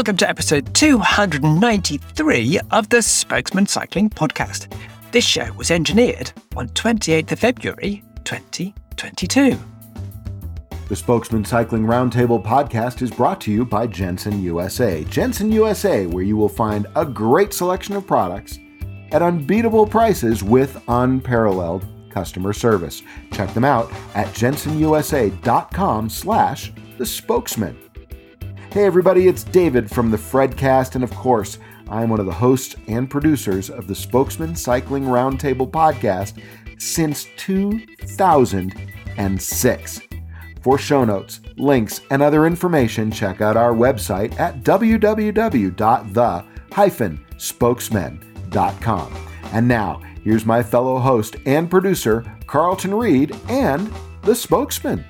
Welcome to episode 293 of the Spokesmen Cycling Podcast. This show was engineered on 28th of February 2022. The Spokesmen Cycling Roundtable podcast is brought to you by Jensen USA. Jensen USA, where you will find a great selection of products at unbeatable prices with unparalleled customer service. Check them out at jensenusa.com slash the spokesman. Hey everybody, it's David from the Fredcast, and of course, I'm one of the hosts and producers of the Spokesmen Cycling Roundtable podcast since 2006. For show notes, links, and other information, check out our website at www.the-spokesmen.com. And now, here's my fellow host and producer, Carlton Reid, and the spokesman.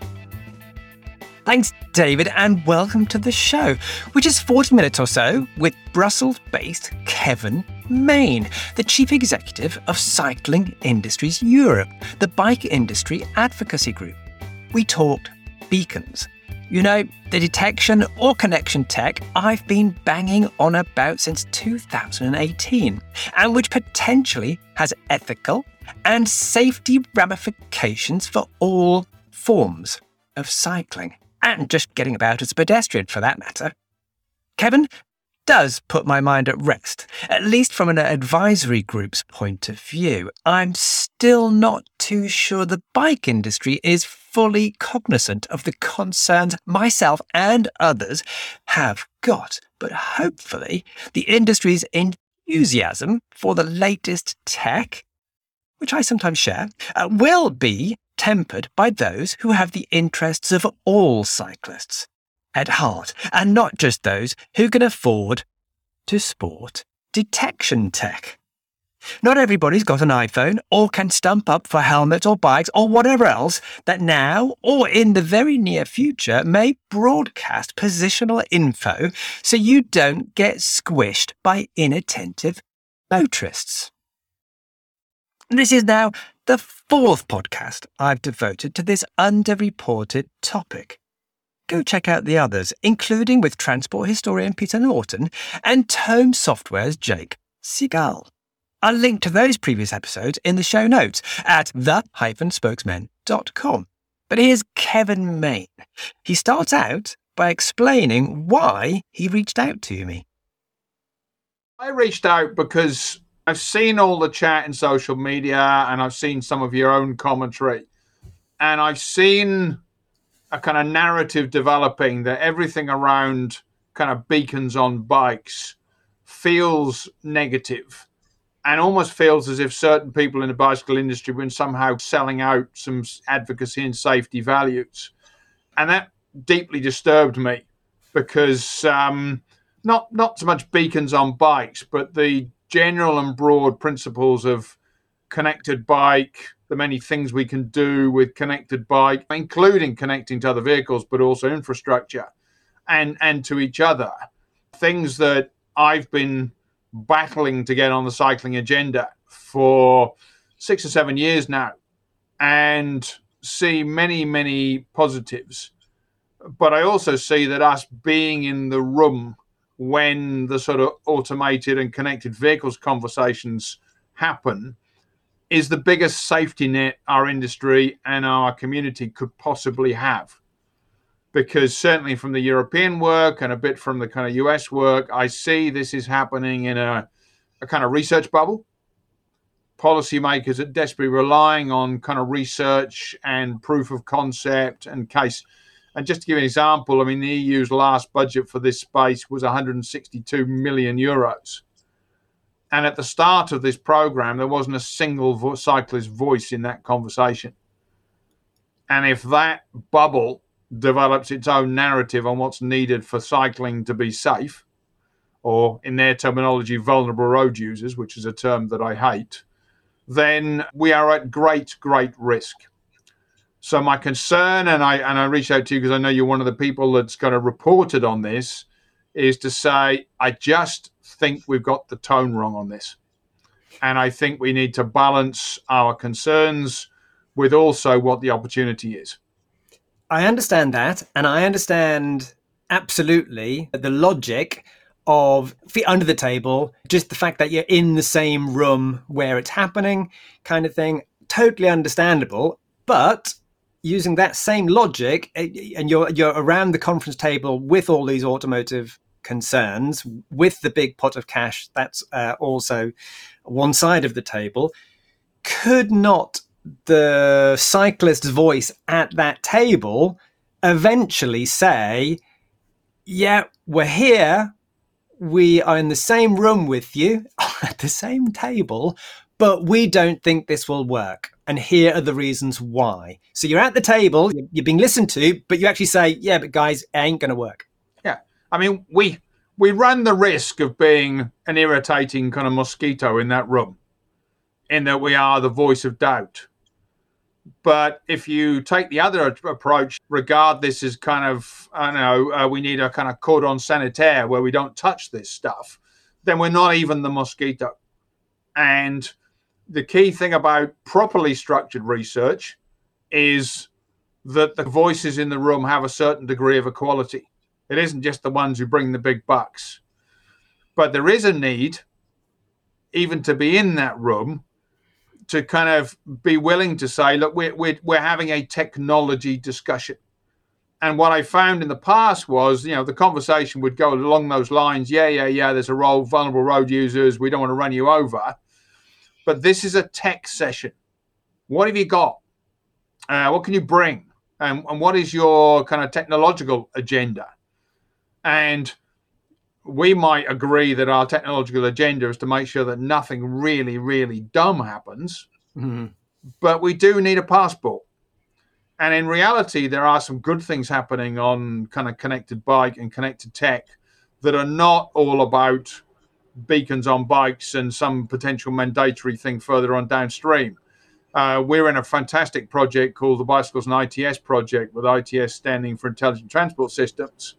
Thanks, David, and welcome to the show, which is 40 minutes or so with Brussels based Kevin Mayne, the Chief Executive of Cycling Industries Europe, the bike industry advocacy group. We talked beacons. You know, the detection or connection tech I've been banging on about since 2018, and which potentially has ethical and safety ramifications for all forms of cycling and just getting about as a pedestrian for that matter. Kevin does put my mind at rest, at least from an advisory group's point of view. I'm still not too sure the bike industry is fully cognizant of the concerns myself and others have got, but hopefully the industry's enthusiasm for the latest tech, which I sometimes share, uh, will be tempered by those who have the interests of all cyclists at heart, and not just those who can afford to sport detection tech. Not everybody's got an iPhone or can stump up for helmets or bikes or whatever else that now or in the very near future may broadcast positional info so you don't get squished by inattentive motorists. This is now the fourth podcast I've devoted to this underreported topic. Go check out the others, including with transport historian Peter Norton and Tome Software's Jake Sigal. I'll link to those previous episodes in the show notes at the-spokesmen.com. But here's Kevin Mayne. He starts out by explaining why he reached out to me. I reached out because I've seen all the chat in social media and I've seen some of your own commentary. And I've seen a kind of narrative developing that everything around kind of beacons on bikes feels negative and almost feels as if certain people in the bicycle industry were somehow selling out some advocacy and safety values. And that deeply disturbed me because um, not not so much beacons on bikes, but the general and broad principles of connected bike, the many things we can do with connected bike, including connecting to other vehicles, but also infrastructure and, and to each other. Things that I've been battling to get on the cycling agenda for six or seven years now and see many, many positives. But I also see that us being in the room when the sort of automated and connected vehicles conversations happen is the biggest safety net our industry and our community could possibly have. Because certainly from the European work and a bit from the kind of US work, I see this is happening in a, a kind of research bubble. Policymakers are desperately relying on kind of research and proof of concept and case and just to give an example, I mean, the EU's last budget for this space was 162 million euros. And at the start of this program, there wasn't a single vo- cyclist voice in that conversation. And if that bubble develops its own narrative on what's needed for cycling to be safe, or in their terminology, vulnerable road users, which is a term that I hate, then we are at great, great risk. So my concern, and I and I reached out to you because I know you're one of the people that's kind of reported on this, is to say I just think we've got the tone wrong on this, and I think we need to balance our concerns with also what the opportunity is. I understand that, and I understand absolutely the logic of feet under the table, just the fact that you're in the same room where it's happening, kind of thing. Totally understandable. But using that same logic, eh, and you're you're around the conference table with all these automotive concerns, with the big pot of cash that's uh, also one side of the table. Could not the cyclist's voice at that table eventually say, "Yeah, we're here. We are in the same room with you at the same table, but we don't think this will work. And here are the reasons why. So you're at the table, you're being listened to, but you actually say, yeah, but guys, it ain't going to work. Yeah. I mean, we we run the risk of being an irritating kind of mosquito in that room, in that we are the voice of doubt. But if you take the other approach, regard this as kind of, I don't know, uh, we need a kind of cordon sanitaire where we don't touch this stuff, then we're not even the mosquito. And the key thing about properly structured research is that the voices in the room have a certain degree of equality. It isn't just the ones who bring the big bucks. But there is a need, even to be in that room, to kind of be willing to say, look, we're, we're, we're having a technology discussion. And what I found in the past was, you know, the conversation would go along those lines. Yeah, yeah, yeah. There's a role, vulnerable road users. We don't want to run you over but this is a tech session. What have you got? Uh, what can you bring? And, and what is your kind of technological agenda? And we might agree that our technological agenda is to make sure that nothing really, really dumb happens. Mm-hmm. But we do need a passport. And in reality, there are some good things happening on kind of connected bike and connected tech that are not all about beacons on bikes and some potential mandatory thing further on downstream. Uh, we're in a fantastic project called the Bicycles and ITS project, with ITS standing for Intelligent Transport Systems.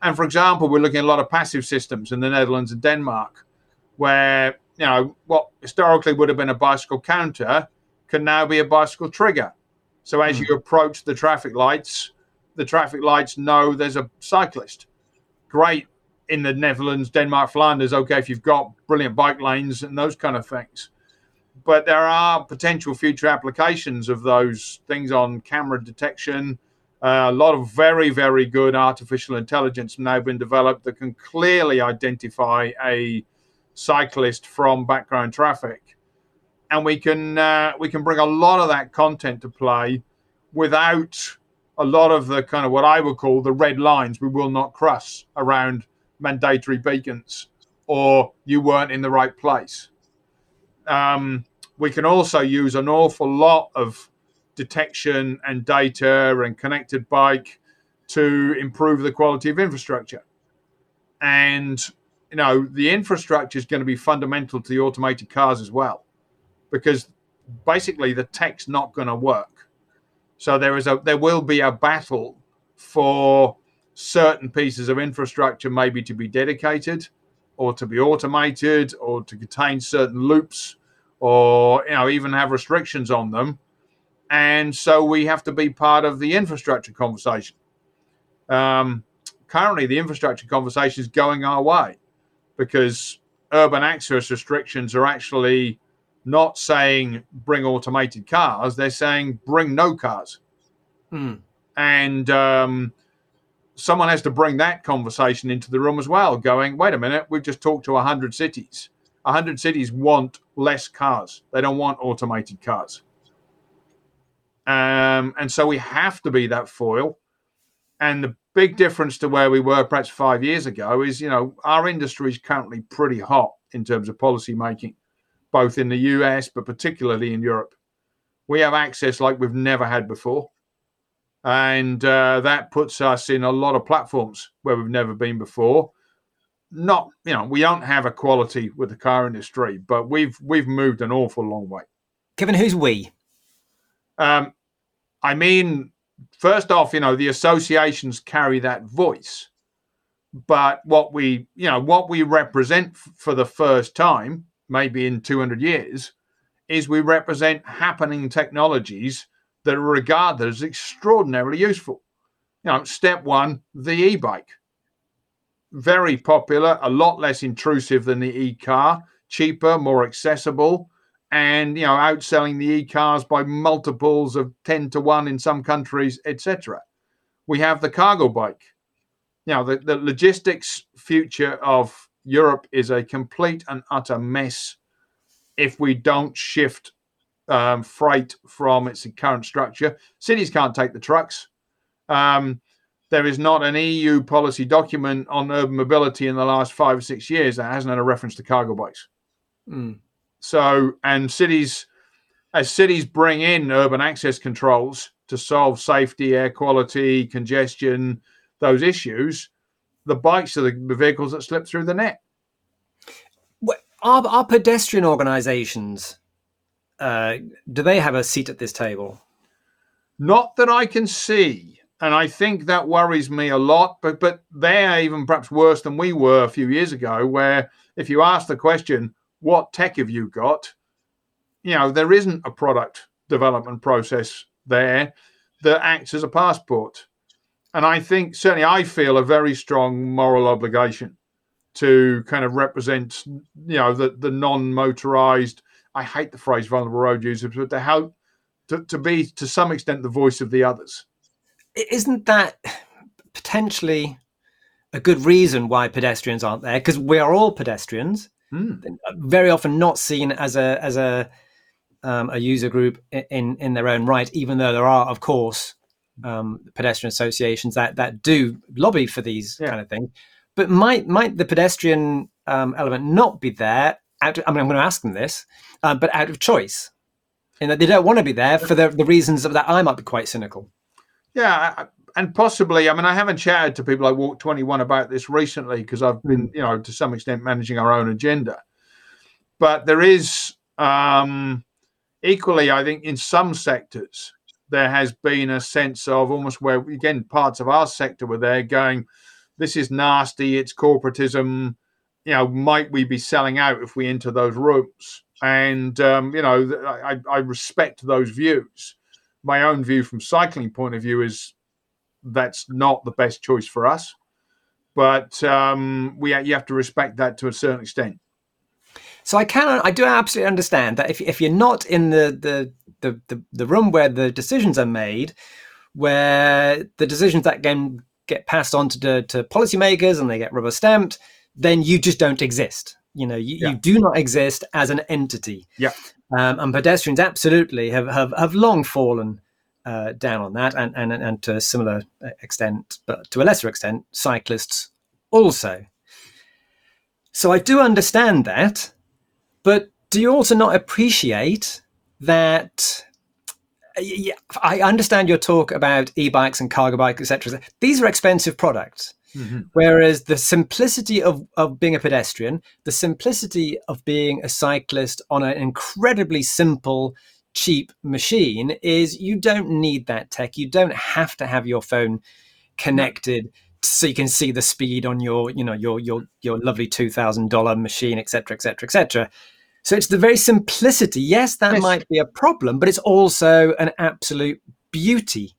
And for example, we're looking at a lot of passive systems in the Netherlands and Denmark, where you know what historically would have been a bicycle counter can now be a bicycle trigger. So as mm. you approach the traffic lights, the traffic lights know there's a cyclist. Great in the Netherlands, Denmark, Flanders, okay, if you've got brilliant bike lanes and those kind of things. But there are potential future applications of those things on camera detection. Uh, a lot of very, very good artificial intelligence now been developed that can clearly identify a cyclist from background traffic, and we can uh, we can bring a lot of that content to play without a lot of the kind of what I would call the red lines we will not cross around mandatory beacons or you weren't in the right place. Um, we can also use an awful lot of detection and data and connected bike to improve the quality of infrastructure. And you know, the infrastructure is going to be fundamental to the automated cars as well, because basically the tech's not going to work. So there is a there will be a battle for certain pieces of infrastructure maybe to be dedicated or to be automated or to contain certain loops or you know even have restrictions on them. And so we have to be part of the infrastructure conversation. Um, currently the infrastructure conversation is going our way because urban access restrictions are actually not saying bring automated cars they're saying bring no cars. Hmm. and um, someone has to bring that conversation into the room as well, going, wait a minute, we've just talked to 100 cities. 100 cities want less cars, they don't want automated cars. Um, and so we have to be that foil. And the big difference to where we were perhaps five years ago is, you know, our industry is currently pretty hot in terms of policy making, both in the US, but particularly in Europe. We have access like we've never had before and uh, that puts us in a lot of platforms where we've never been before. Not, you know, we don't have equality with the car industry, but we've we've moved an awful long way. Kevin, who's we? Um, I mean, first off, you know, the associations carry that voice, but what we, you know, what we represent f- for the first time, maybe in 200 years, is we represent happening technologies that are regarded as extraordinarily useful. You know, step one, the e-bike. very popular, a lot less intrusive than the e-car, cheaper, more accessible, and you know outselling the e-cars by multiples of 10 to 1 in some countries, etc. We have the cargo bike. Know, the, the logistics future of Europe is a complete and utter mess if we don't shift um, freight from its current structure. Cities can't take the trucks. Um, there is not an EU policy document on urban mobility in the last five or six years that hasn't had a reference to cargo bikes. Mm. So, and cities, as cities bring in urban access controls to solve safety, air quality, congestion, those issues, the bikes are the vehicles that slip through the net. Are, are pedestrian organisations uh, do they have a seat at this table? Not that I can see, and I think that worries me a lot. But but they're even perhaps worse than we were a few years ago, where if you ask the question, "What tech have you got?" you know there isn't a product development process there that acts as a passport. And I think certainly I feel a very strong moral obligation to kind of represent, you know, the, the non-motorized I hate the phrase vulnerable road users, but to help to, to be to some extent the voice of the others. Isn't that potentially a good reason why pedestrians aren't there? Because we are all pedestrians, mm. very often not seen as a as a um, a user group in in their own right, even though there are, of course, um, pedestrian associations that that do lobby for these yeah. kind of things. But might might the pedestrian um, element not be there out of, I mean, I'm going to ask them this, um, but out of choice, in that they don't want to be there for the, the reasons that I might be quite cynical. Yeah, and possibly, I mean, I haven't chatted to people like Walk 21 about this recently because I've been, you know, to some extent managing our own agenda. But there is um, equally, I think, in some sectors, there has been a sense of almost where, again, parts of our sector were there going, this is nasty, it's corporatism, you know, might we be selling out if we enter those rooms? And um, you know, I, I respect those views. My own view from cycling point of view is that's not the best choice for us, but um, we you have to respect that to a certain extent. So I can I do absolutely understand that if if you're not in the the the, the, the room where the decisions are made, where the decisions that can get passed on to to policymakers and they get rubber stamped, then you just don't exist. You know, you, yeah. you do not exist as an entity. Yeah. Um, and pedestrians absolutely have, have, have long fallen uh, down on that, and, and, and to a similar extent, but to a lesser extent, cyclists also. So I do understand that, but do you also not appreciate that? Yeah, I understand your talk about e-bikes and cargo bikes, etc. These are expensive products. Mm-hmm. Whereas the simplicity of, of being a pedestrian, the simplicity of being a cyclist on an incredibly simple, cheap machine is you don't need that tech. You don't have to have your phone connected so you can see the speed on your, you know, your your your lovely two thousand dollar machine, etc., etc., etc. So it's the very simplicity. Yes, that yes. might be a problem, but it's also an absolute beauty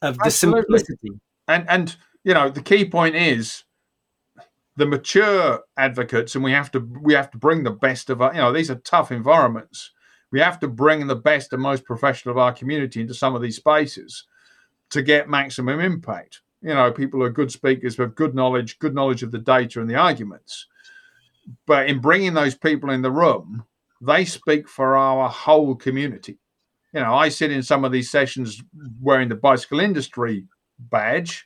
of the simplicity. And and you know, the key point is the mature advocates, and we have to we have to bring the best of our. You know, these are tough environments. We have to bring the best and most professional of our community into some of these spaces to get maximum impact. You know, people are good speakers with good knowledge, good knowledge of the data and the arguments. But in bringing those people in the room, they speak for our whole community. You know, I sit in some of these sessions wearing the bicycle industry badge,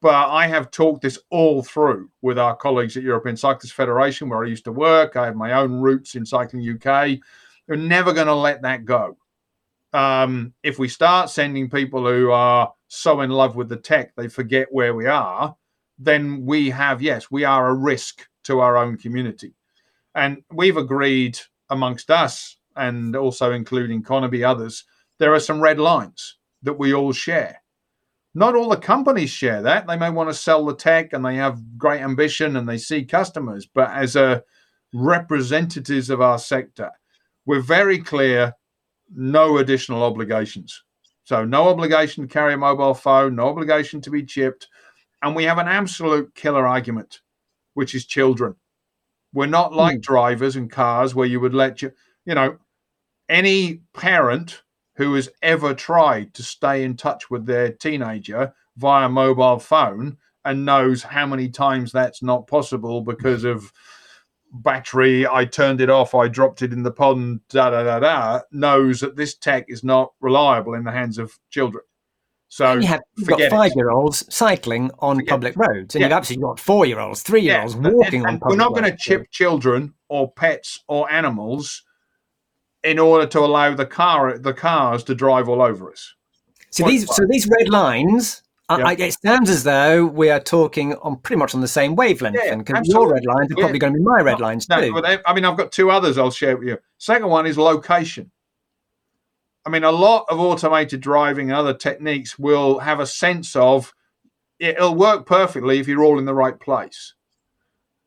but I have talked this all through with our colleagues at European Cyclists Federation, where I used to work. I have my own roots in Cycling UK. We're never going to let that go. Um, if we start sending people who are so in love with the tech they forget where we are, then we have, yes, we are a risk to our own community. And we've agreed amongst us, and also including CONEBI, others, there are some red lines that we all share not all the companies share that. They may want to sell the tech and they have great ambition and they see customers. But as a representatives of our sector, we're very clear no additional obligations. So, no obligation to carry a mobile phone, no obligation to be chipped. And we have an absolute killer argument which is children. We're not like Hmm. drivers and cars where you would let you, you know, any parent who has ever tried to stay in touch with their teenager via mobile phone and knows how many times that's not possible because of battery, I turned it off, I dropped it in the pond, da da da da, knows that this tech is not reliable in the hands of children. So you have got five year olds cycling on Forget public roads, and Yeah. you've absolutely got four year olds, three year olds and- walking and, on and public we're not going to chip children or pets or animals in order to allow the car the cars to drive all over us. So these, so these red lines, Yeah. I, it sounds as though we are talking on pretty much on the same wavelength. Yeah, and 'cause absolutely. your red lines are Yeah. probably going to be my red lines No, too. I- I mean, I've got two others I'll share with you. Second one is location. I mean, a lot of automated driving and other techniques will have a sense of it'll work perfectly if you're all in the right place.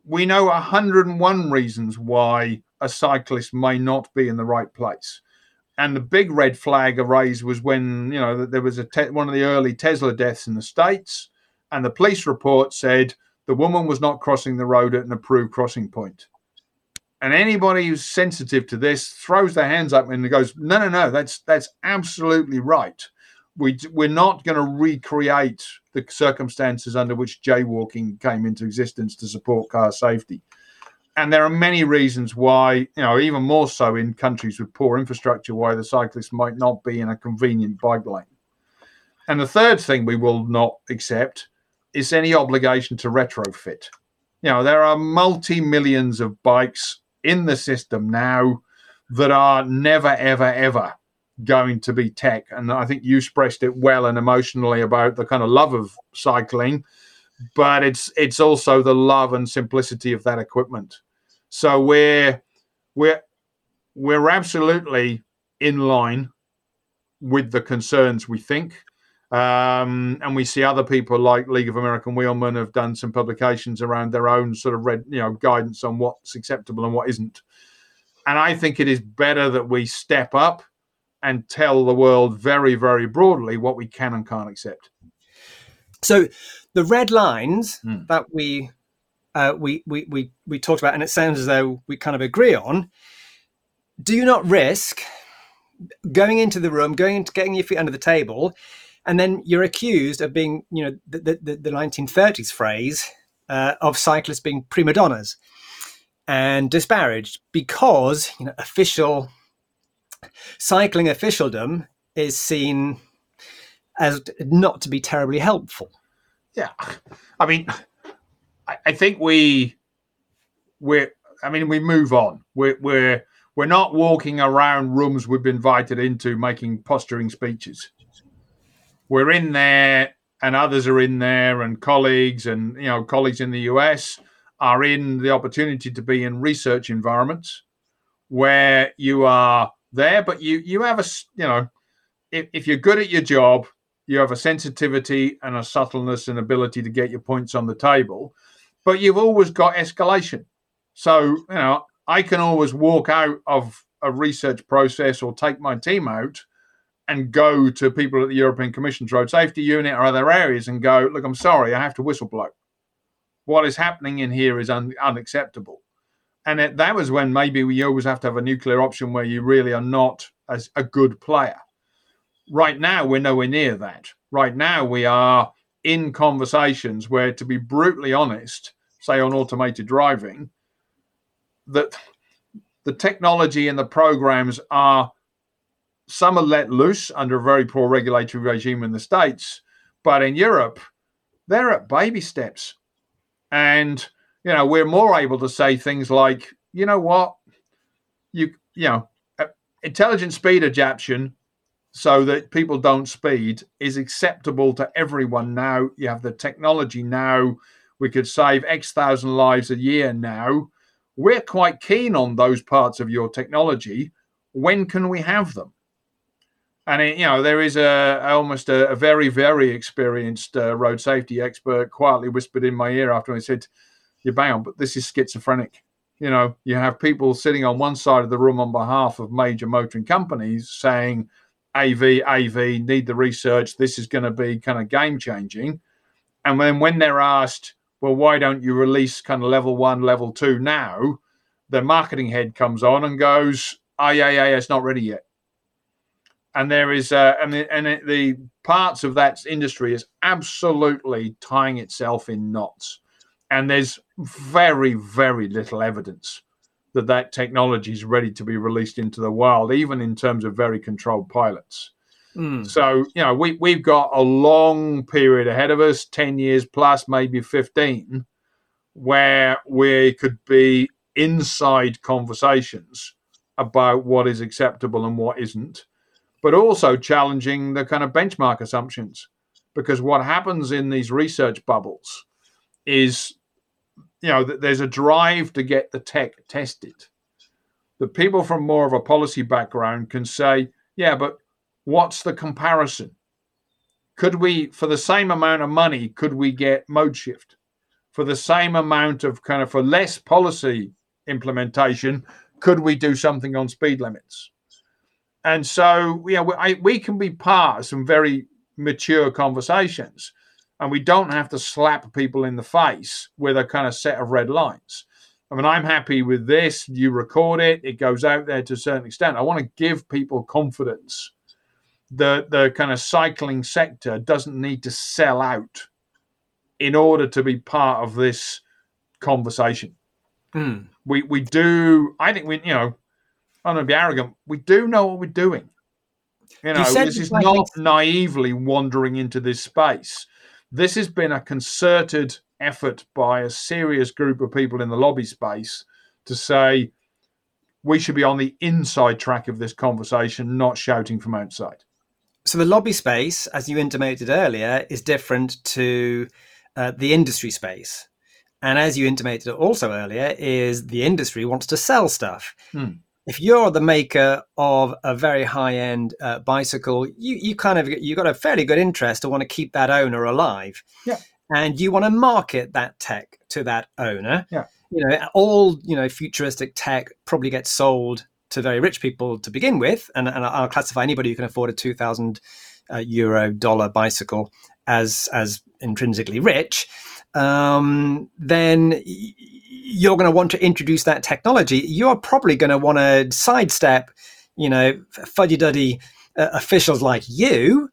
We know 101 reasons why a cyclist may not be in the right place. And the big red flag raised was when, you know, there was a te- one of the early Tesla deaths in the States, and the police report said the woman was not crossing the road at an approved crossing point. And anybody who's sensitive to this throws their hands up and goes, "No, no, no, that's that's absolutely right. We we're not going to recreate the circumstances under which jaywalking came into existence to support car safety." And there are many reasons why, you know, even more so in countries with poor infrastructure, why the cyclist might not be in a convenient bike lane. And the third thing we will not accept is any obligation to retrofit. You know, there are multi millions of bikes in the system now that are never, ever, ever going to be tech. And I think you expressed it well and emotionally about the kind of love of cycling, but it's it's also the love and simplicity of that equipment. So we're we're we're absolutely in line with the concerns we think. Um, and we see other people like League of American Wheelmen have done some publications around their own sort of red, you know, guidance on what's acceptable and what isn't. And I think it is better that we step up and tell the world very, very broadly what we can and can't accept. So the red lines Hmm. that we, uh, we we we we talked about, and it sounds as though we kind of agree on. Do you not risk going into the room, going into getting your feet under the table, and then you're accused of being, you know, the the, the, the 1930s phrase uh, of cyclists being prima donnas and disparaged because you know official cycling officialdom is seen as not to be terribly helpful. Yeah, I mean, I, I think we we're. I mean, we move on. We're we're we're not walking around rooms we've been invited into making posturing speeches. We're in there, and others are in there, and colleagues, and you know, colleagues in the US are in the opportunity to be in research environments where you are there, but you you have a you know, if, if you're good at your job, you have a sensitivity and a subtleness and ability to get your points on the table, but you've always got escalation. So, you know, I can always walk out of a research process or take my team out and go to people at the European Commission's Road Safety Unit or other areas and go, look, I'm sorry, I have to whistleblow. What is happening in here is un- unacceptable. And it, that was when maybe we always have to have a nuclear option where you really are not as a good player right now we're nowhere near that right now we are in conversations where to be brutally honest say on automated driving that the technology and the programs are some are let loose under a very poor regulatory regime in the states but in europe they're at baby steps. And you know we're more able to say things like you know what? You you know uh, intelligent speed adaptation so that people don't speed is acceptable to everyone now. You have the technology now. We could save X thousand lives a year now. We're quite keen on those parts of your technology. When can we have them? And it, you know, there is a almost a, a very, very experienced uh, road safety expert quietly whispered in my ear after I said, "You're bound, but this is schizophrenic." You know, you have people sitting on one side of the room on behalf of major motoring companies saying, AV, AV, need the research. This is going to be kind of game changing. And then when they're asked, well, why don't you release kind of level one, level two now? The marketing head comes on and goes, oh, yeah, yeah, yeah, it's not ready yet. And there is, uh, and, the, and it, the parts of that industry is absolutely tying itself in knots. And there's very, very little evidence that that technology is ready to be released into the wild, even in terms of very controlled pilots. Mm. So, you know, we, we've got a long period ahead of us 10 years plus, maybe 15, where we could be inside conversations about what is acceptable and what isn't, but also challenging the kind of benchmark assumptions. Because what happens in these research bubbles is, you know, there's a drive to get the tech tested. The people from more of a policy background can say, yeah, but what's the comparison? Could we, for the same amount of money, could we get mode shift? For the same amount of kind of for less policy implementation, could we do something on speed limits? And so, yeah, we, I, we can be part of some very mature conversations, and we don't have to slap people in the face with a kind of set of red lines. I mean, I'm happy with this. You record it, it goes out there to a certain extent. I want to give people confidence that the kind of cycling sector doesn't need to sell out in order to be part of this conversation. Mm. We we do. I think we you know. I'm going to be arrogant. We do know what we're doing. You know, you this is not naively wandering into this space. This has been a concerted effort by a serious group of people in the lobby space to say we should be on the inside track of this conversation, not shouting from outside. So the lobby space, as you intimated earlier, is different to uh, the industry space. And as you intimated also earlier, is the industry wants to sell stuff. Hmm. If you're the maker of a very high end uh, bicycle, you, you kind of you got a fairly good interest to want to keep that owner alive. Yeah. And you want to market that tech to that owner. Yeah. You know, all you know, futuristic tech probably gets sold to very rich people to begin with, and, and I'll classify anybody who can afford a two thousand uh, euro dollar bicycle as as intrinsically rich. Um, then you're going to want to introduce that technology. You're probably going to want to sidestep, you know, fuddy duddy uh, officials like you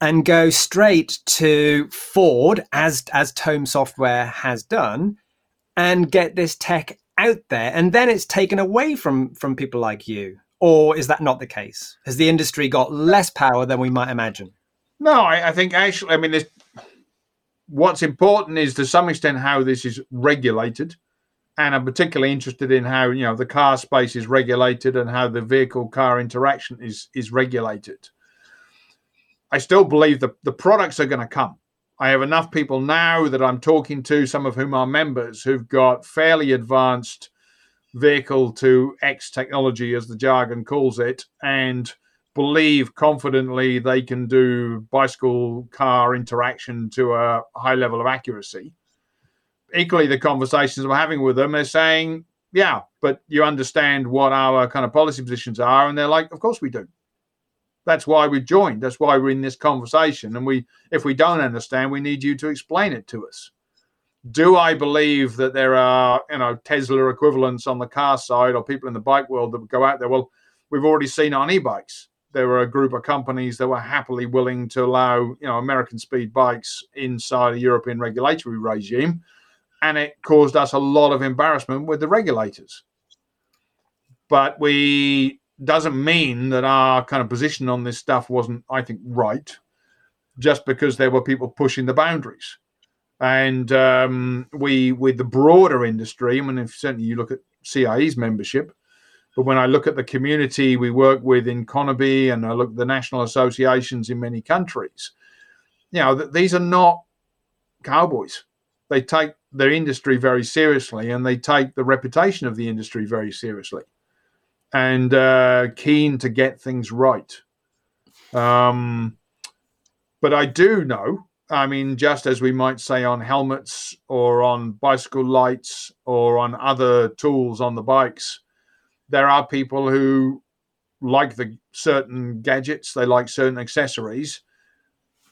and go straight to Ford, as as Tome Software has done, and get this tech out there. And then it's taken away from from people like you. Or is that not the case? Has the industry got less power than we might imagine? No i, I think actually i mean what's important is to some extent how this is regulated and i'm particularly interested in how you know the car space is regulated and how the vehicle car interaction is is regulated i still believe that the products are going to come I have enough people now that I'm talking to, some of whom are members, who've got fairly advanced vehicle to X technology, as the jargon calls it, and believe confidently they can do bicycle car interaction to a high level of accuracy. Equally, the conversations we're having with them, they're saying, Yeah, but you understand what our kind of policy positions are. And they're like, Of course we do. That's why we joined. That's why we're in this conversation. And we, if we don't understand, we need you to explain it to us. Do I believe that there are, you know, Tesla equivalents on the car side or people in the bike world that would go out there? Well, we've already seen on e-bikes. There were a group of companies that were happily willing to allow, you know, American speed bikes inside a European regulatory regime, and it caused us a lot of embarrassment with the regulators. But we doesn't mean that our kind of position on this stuff wasn't, I think, right, just because there were people pushing the boundaries. And um, we, with the broader industry, I mean, if certainly you look at CIE's membership, but when I look at the community we work with in CONEBI and I look at the national associations in many countries, you know, th- these are not cowboys. They take their industry very seriously and they take the reputation of the industry very seriously and uh, keen to get things right. Um, but I do know, I mean, just as we might say on helmets or on bicycle lights or on other tools on the bikes, there are people who like the certain gadgets, they like certain accessories.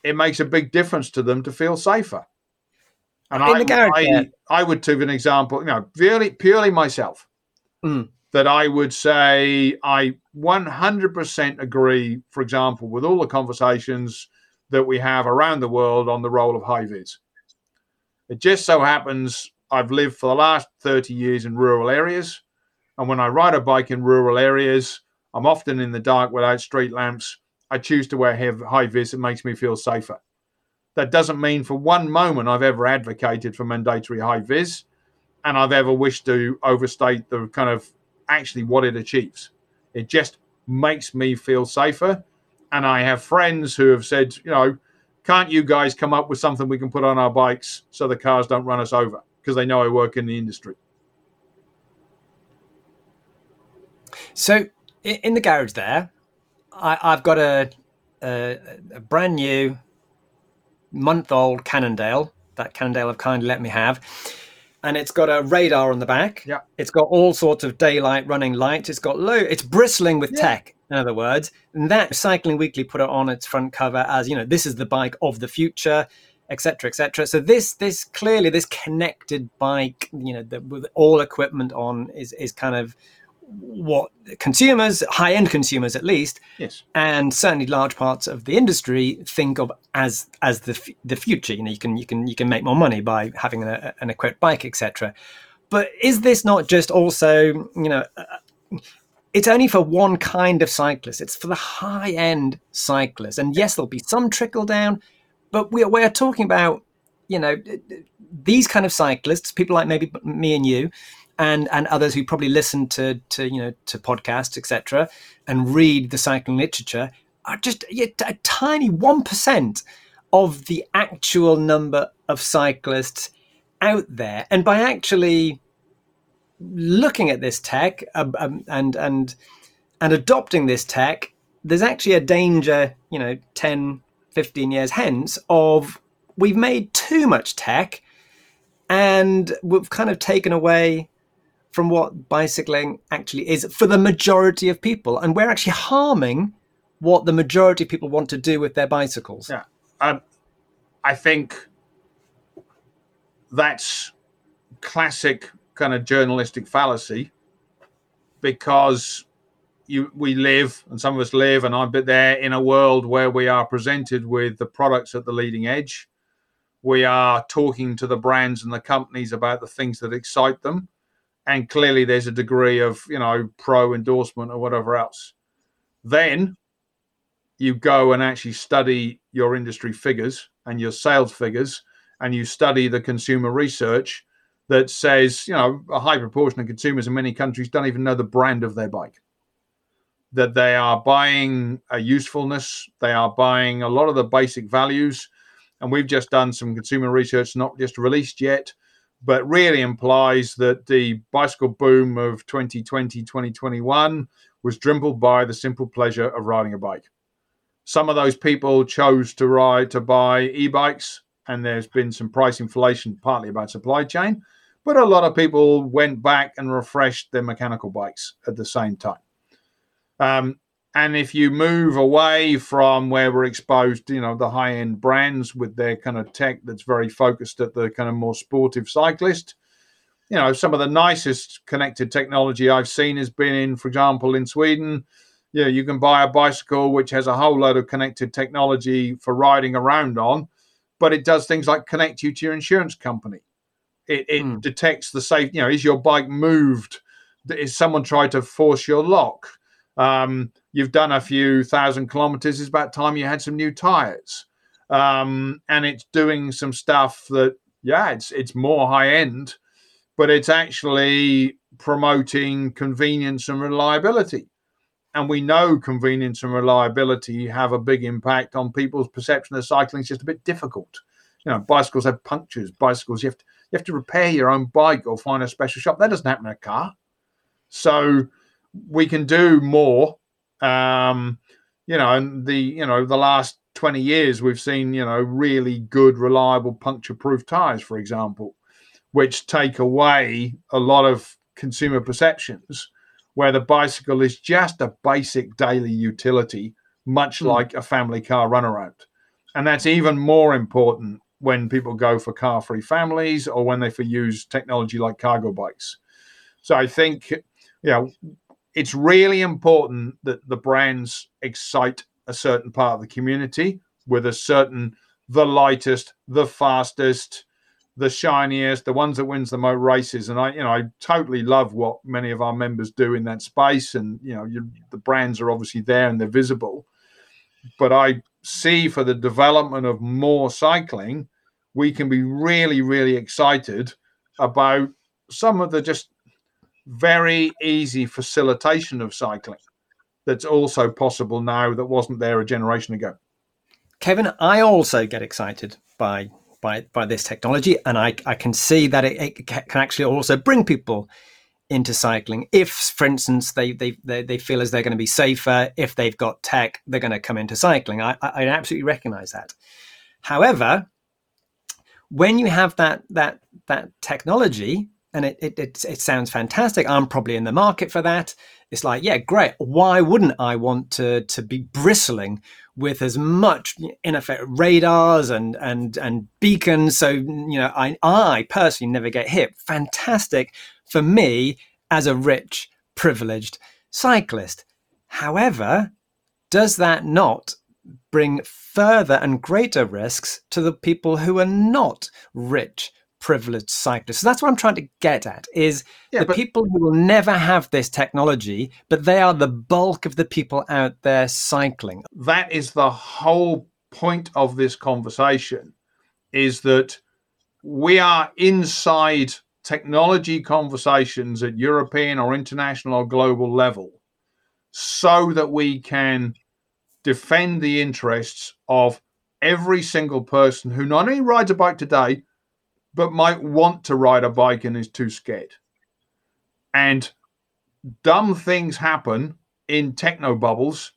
It makes a big difference to them to feel safer. And In I, the I. I would take an example, you know, purely, purely myself, Mm. that I would say I 100% agree, for example, with all the conversations that we have around the world on the role of high vis. It just so happens I've lived for the last 30 years in rural areas. And when I ride a bike in rural areas, I'm often in the dark without street lamps. I choose to wear high vis. It makes me feel safer. That doesn't mean for one moment I've ever advocated for mandatory high vis and I've ever wished to overstate the kind of actually what it achieves. It just makes me feel safer. And I have friends who have said, you know, can't you guys come up with something we can put on our bikes so the cars don't run us over? Because they know I work in the industry. So in the garage there, I, I've got a, a a brand new month old Cannondale that Cannondale have kindly let me have. And it's got a radar on the back. Yeah. It's got all sorts of daylight running lights. It's got low. It's bristling with Yeah. tech. In other words, and that Cycling Weekly put it on its front cover as you know this is the bike of the future, etc., etc. So this this clearly this connected bike, you know, the, with all equipment on is is kind of what consumers, high end consumers at least, Yes. and certainly large parts of the industry think of as as the f- the future. You know, you can you can you can make more money by having a, an equipped bike, etc. But is this not just also you know? Uh, it's only for one kind of cyclist. It's for the high end cyclist, and yes, there'll be some trickle down, but we're we're talking about you know these kind of cyclists, people like maybe me and you, and and others who probably listen to to you know to podcasts etc and read the cycling literature are just a tiny one percent of the actual number of cyclists out there. And by actually looking at this tech um, um, and and and adopting this tech there's actually a danger you know 10 15 years hence of we've made too much tech and we've kind of taken away from what bicycling actually is for the majority of people and we're actually harming what the majority of people want to do with their bicycles Yeah. Um, I think that's classic kind of journalistic fallacy because you we live and some of us live and been there in a world where we are presented with the products at the leading edge. We are talking to the brands and the companies about the things that excite them. And clearly there's a degree of, you know, pro endorsement or whatever else. Then you go and actually study your industry figures and your sales figures and you study the consumer research that says you know a high proportion of consumers in many countries don't even know the brand of their bike that they are buying a usefulness they are buying a lot of the basic values and we've just done some consumer research not just released yet but really implies that the bicycle boom of 2020 2021 was driven by the simple pleasure of riding a bike. Some of those people chose to ride to buy e-bikes and there's been some price inflation partly about supply chain but a lot of people went back and refreshed their mechanical bikes at the same time. Um, and if you move away from where we're exposed you know the high end brands with their kind of tech that's very focused at the kind of more sportive cyclist you know some of the nicest connected technology i've seen has been in for example in sweden Yeah, you can buy a bicycle which has a whole load of connected technology for riding around on, but it does things like connect you to your insurance company. It, it Hmm. detects the safe, you know, is your bike moved? Is someone tried to force your lock? Um, you've done a few thousand kilometers. It's about time you had some new tires. Um, and it's doing some stuff that, yeah, it's it's more high end, but it's actually promoting convenience and reliability and we know convenience and reliability have a big impact on people's perception of cycling. It's just a bit difficult. You know, bicycles have punctures. Bicycles, you have to you have to repair your own bike or find a special shop. That doesn't happen in a car. So we can do more. Um, you know, and the you know the last twenty years we've seen you know really good, reliable puncture-proof tires, for example, which take away a lot of consumer perceptions where the bicycle is just a basic daily utility, much Hmm. like a family car runaround. And that's even more important when people go for car free families or when they for use technology like cargo bikes. So I think, you know, it's really important that the brands excite a certain part of the community with a certain the lightest, the fastest, the shiniest, the ones that wins the most races. And I, you know, I totally love what many of our members do in that space. And you know, you, the brands are obviously there and they're visible. But I see for the development of more cycling, we can be really, really excited about some of the just very easy facilitation of cycling that's also possible now that wasn't there a generation ago. Kevin, I also get excited by by by this technology, and I, I can see that it, it can actually also bring people into cycling. If, for instance, they they they, they feel as they're going to be safer, if they've got tech, they're going to come into cycling. I, I absolutely recognise that. However, when you have that that that technology, and it, it it it sounds fantastic, I'm probably in the market for that. It's like, yeah, great. Why wouldn't I want to to be bristling with as much in effect radars and and and beacons so you know i i personally never get hit fantastic for me as a rich privileged cyclist however does that not bring further and greater risks to the people who are not rich privileged cyclists. So that's what I'm trying to get at is yeah, the but- people who will never have this technology, but they are the bulk of the people out there cycling. That is the whole point of this conversation is that we are inside technology conversations at European or international or global level so that we can defend the interests of every single person who not only rides a bike today, but might want to ride a bike and is too scared. And dumb things happen in techno bubbles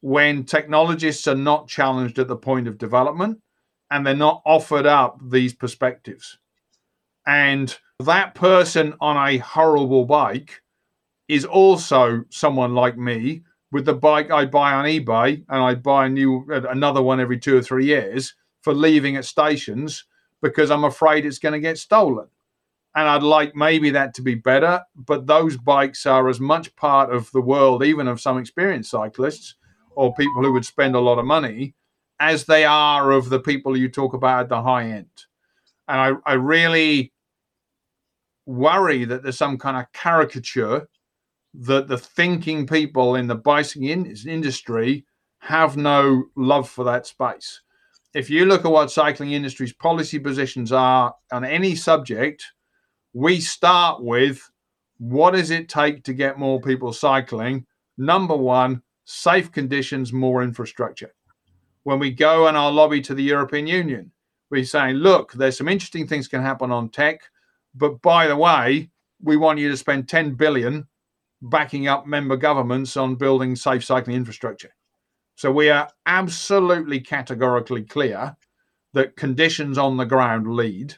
when technologists are not challenged at the point of development and they're not offered up these perspectives. And that person on a horrible bike is also someone like me with the bike I buy on eBay and I buy a new another one every two or three years for leaving at stations because I'm afraid it's going to get stolen. And I'd like maybe that to be better, but those bikes are as much part of the world, even of some experienced cyclists or people who would spend a lot of money, as they are of the people you talk about at the high end. And I, I really worry that there's some kind of caricature that the thinking people in the bicycling industry have no love for that space if you look at what cycling industry's policy positions are on any subject, we start with what does it take to get more people cycling? Number one, safe conditions, more infrastructure. When we go and our lobby to the European Union, we're saying, look, there's some interesting things can happen on tech, but by the way, we want you to spend 10 billion backing up member governments on building safe cycling infrastructure. So we are absolutely categorically clear that conditions on the ground lead.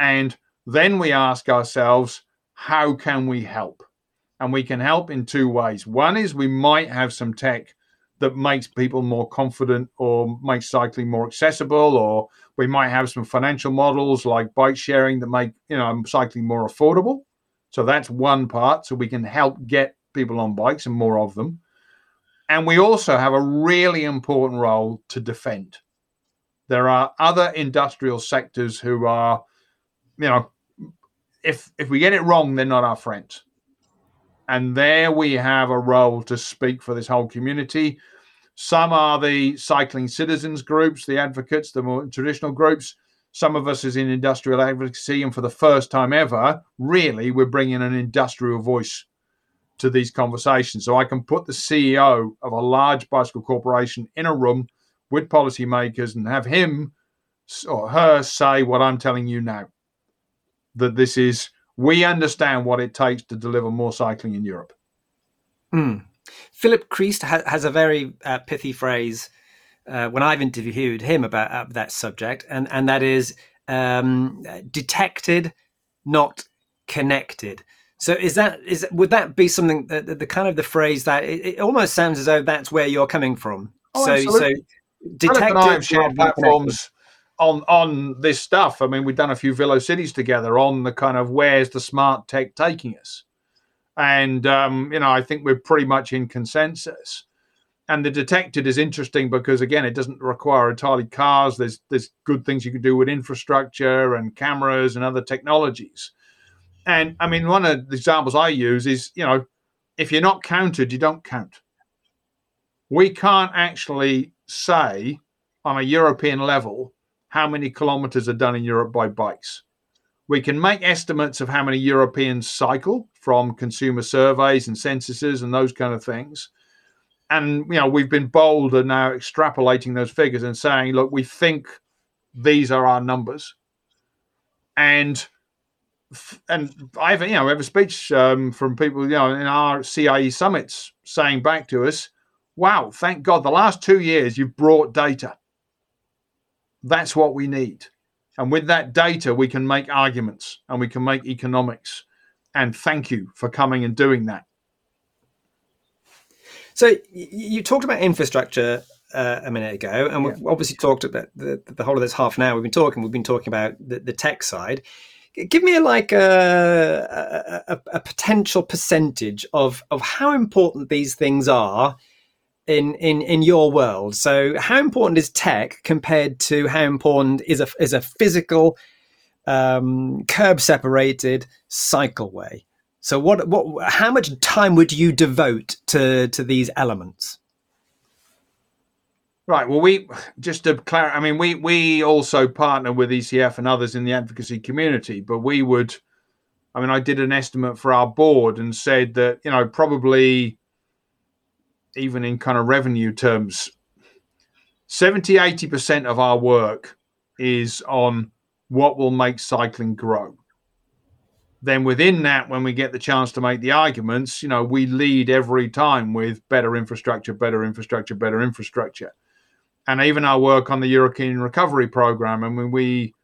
And then we ask ourselves, how can we help? And we can help in two ways. One is we might have some tech that makes people more confident or makes cycling more accessible, or we might have some financial models like bike sharing that make you know cycling more affordable. So that's one part. So we can help get people on bikes and more of them. And we also have a really important role to defend. There are other industrial sectors who are, you know, if if we get it wrong, they're not our friends. And there we have a role to speak for this whole community. Some are the cycling citizens groups, the advocates, the more traditional groups. Some of us is in industrial advocacy, and for the first time ever, really, we're bringing an industrial voice to these conversations. So I can put the CEO of a large bicycle corporation in a room with policymakers and have him or her say what I'm telling you now that this is, we understand what it takes to deliver more cycling in Europe. Mm. Philip Christ ha- has a very uh, pithy phrase uh, when I've interviewed him about uh, that subject, and, and that is um, detected, not connected. So is that is would that be something that the, the kind of the phrase that it, it, almost sounds as though that's where you're coming from? Oh, so absolutely. so detective and I have shared platforms on on this stuff. I mean, we've done a few Velo cities together on the kind of where's the smart tech taking us, and um, you know, I think we're pretty much in consensus. And the detected is interesting because again, it doesn't require entirely cars. There's there's good things you can do with infrastructure and cameras and other technologies. And I mean, one of the examples I use is you know, if you're not counted, you don't count. We can't actually say on a European level how many kilometers are done in Europe by bikes. We can make estimates of how many Europeans cycle from consumer surveys and censuses and those kind of things. And you know, we've been bold and now extrapolating those figures and saying, look, we think these are our numbers. And and I've you know, we have a speech um, from people, you know, in our CIE summits saying back to us, wow, thank God the last two years you've brought data that's what we need. And with that data, we can make arguments and we can make economics. And thank you for coming and doing that. So you talked about infrastructure uh, a minute ago, and we've yeah. obviously talked about the, the whole of this half an hour. We've been talking. We've been talking about the, the tech side. Give me like a, a, a potential percentage of of how important these things are in in in your world. So, how important is tech compared to how important is a is a physical, um, curb separated cycleway? So, what what how much time would you devote to to these elements? Right. Well, we just to clarify. I mean, we we also partner with ECF and others in the advocacy community, but we would. I mean, I did an estimate for our board and said that you know probably even in kind of revenue terms, 70, 80% of our work is on what will make cycling grow. Then within that, when we get the chance to make the arguments, you know, we lead every time with better infrastructure, better infrastructure, better infrastructure. And even our work on the European recovery program, I mean, we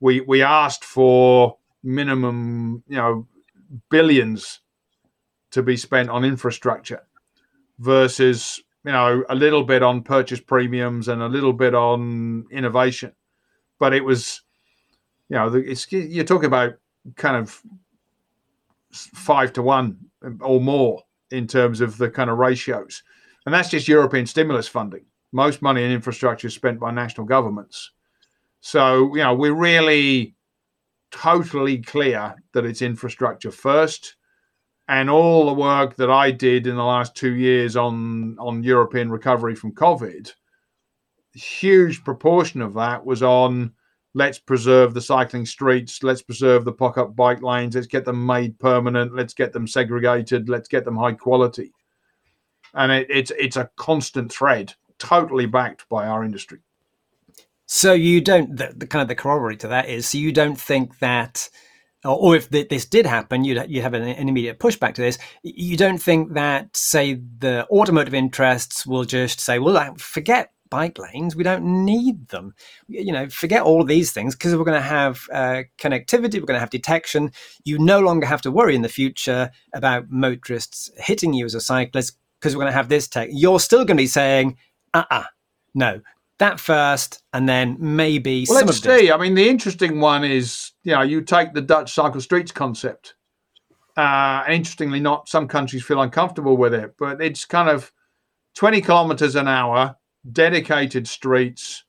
we we asked for minimum, you know, billions to be spent on infrastructure versus you know a little bit on purchase premiums and a little bit on innovation. But it was you know you're talking about kind of five to one or more in terms of the kind of ratios. And that's just european stimulus funding most money in infrastructure is spent by national governments. So you know we're really totally clear that it's infrastructure first. And all the work that I did in the last two years on on European recovery from COVID, huge proportion of that was on let's preserve the cycling streets, let's preserve the pocket bike lanes, let's get them made permanent, let's get them segregated, let's get them high quality, and it, it's it's a constant thread, totally backed by our industry. So you don't the, the kind of the corollary to that is so you don't think that or, if this did happen, you'd, you have an, an, immediate pushback to this. You don't think that, say, the automotive interests will just say, well, forget bike lanes. We don't need them. You know, forget all these things because we're going to have uh, connectivity, we're going to have detection. You no longer have to worry in the future about motorists hitting you as a cyclist because we're going to have this tech. You're still going to be saying, uh uh-uh, uh no, that first, and then maybe. Well, let's see. I mean, the interesting one is you know you take the Dutch cycle streets concept. Uh, and interestingly, not some countries feel uncomfortable with it, but it's kind of 20 kilometers an hour, dedicated streets.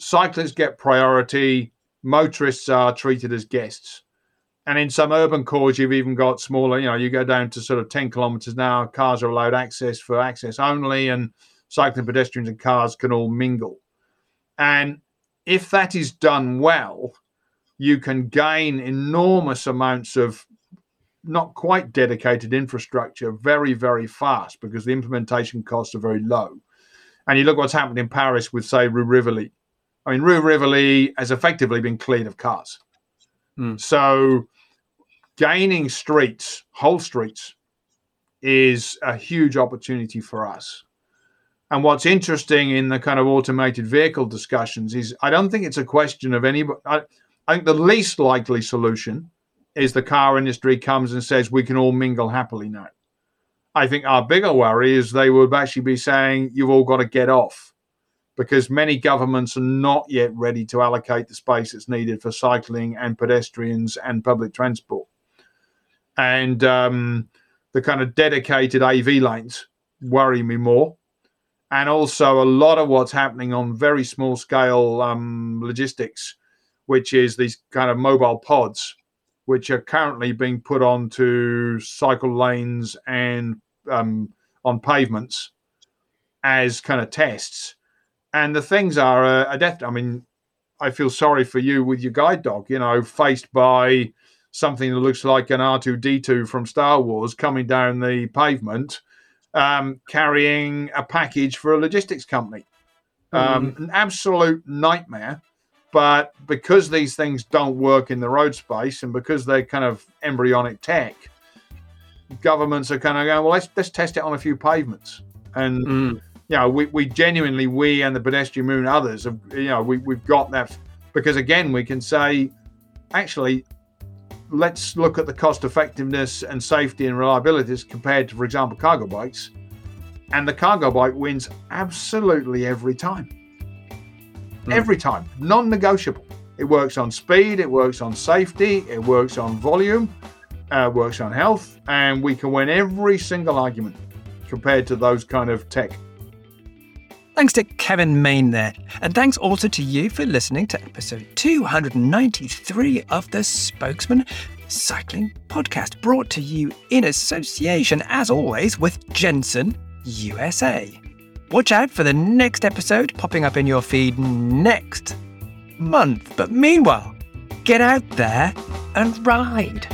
Cyclists get priority. Motorists are treated as guests. And in some urban cores, you've even got smaller, you know, you go down to sort of 10 kilometers now. Cars are allowed access for access only. And cycling pedestrians and cars can all mingle. And if that is done well, you can gain enormous amounts of not quite dedicated infrastructure very, very fast because the implementation costs are very low. And you look what's happened in Paris with, say, Rue Rivoli. I mean, Rue Rivoli has effectively been cleared of cars. Mm. So gaining streets, whole streets, is a huge opportunity for us. And what's interesting in the kind of automated vehicle discussions is I don't think it's a question of any. I, I think the least likely solution is the car industry comes and says we can all mingle happily now. I think our bigger worry is they would actually be saying you've all got to get off because many governments are not yet ready to allocate the space that's needed for cycling and pedestrians and public transport. And um, the kind of dedicated AV lanes worry me more. And also, a lot of what's happening on very small scale um, logistics, which is these kind of mobile pods, which are currently being put onto cycle lanes and um, on pavements as kind of tests and the things are a, a death. I mean, I feel sorry for you with your guide dog. You know, faced by something that looks like an R two D two from Star Wars coming down the pavement, um, carrying a package for a logistics company. Um, mm. An absolute nightmare. But because these things don't work in the road space, and because they're kind of embryonic tech, governments are kind of going, well, let's let's test it on a few pavements. And mm you know, we, we genuinely, we and the pedestrian moon others have, you know, we, we've got that because again, we can say, actually, let's look at the cost effectiveness and safety and reliability as compared to, for example, cargo bikes. And the cargo bike wins absolutely every time. Mm. Every time, non negotiable. It works on speed, it works on safety, it works on volume, uh, works on health, and we can win every single argument compared to those kind of tech. Thanks to Kevin Mayne there. And thanks also to you for listening to episode 293 of the Spokesmen Cycling Podcast, brought to you in association, as always, with Jensen USA. Watch out for the next episode popping up in your feed next month. But meanwhile, get out there and ride.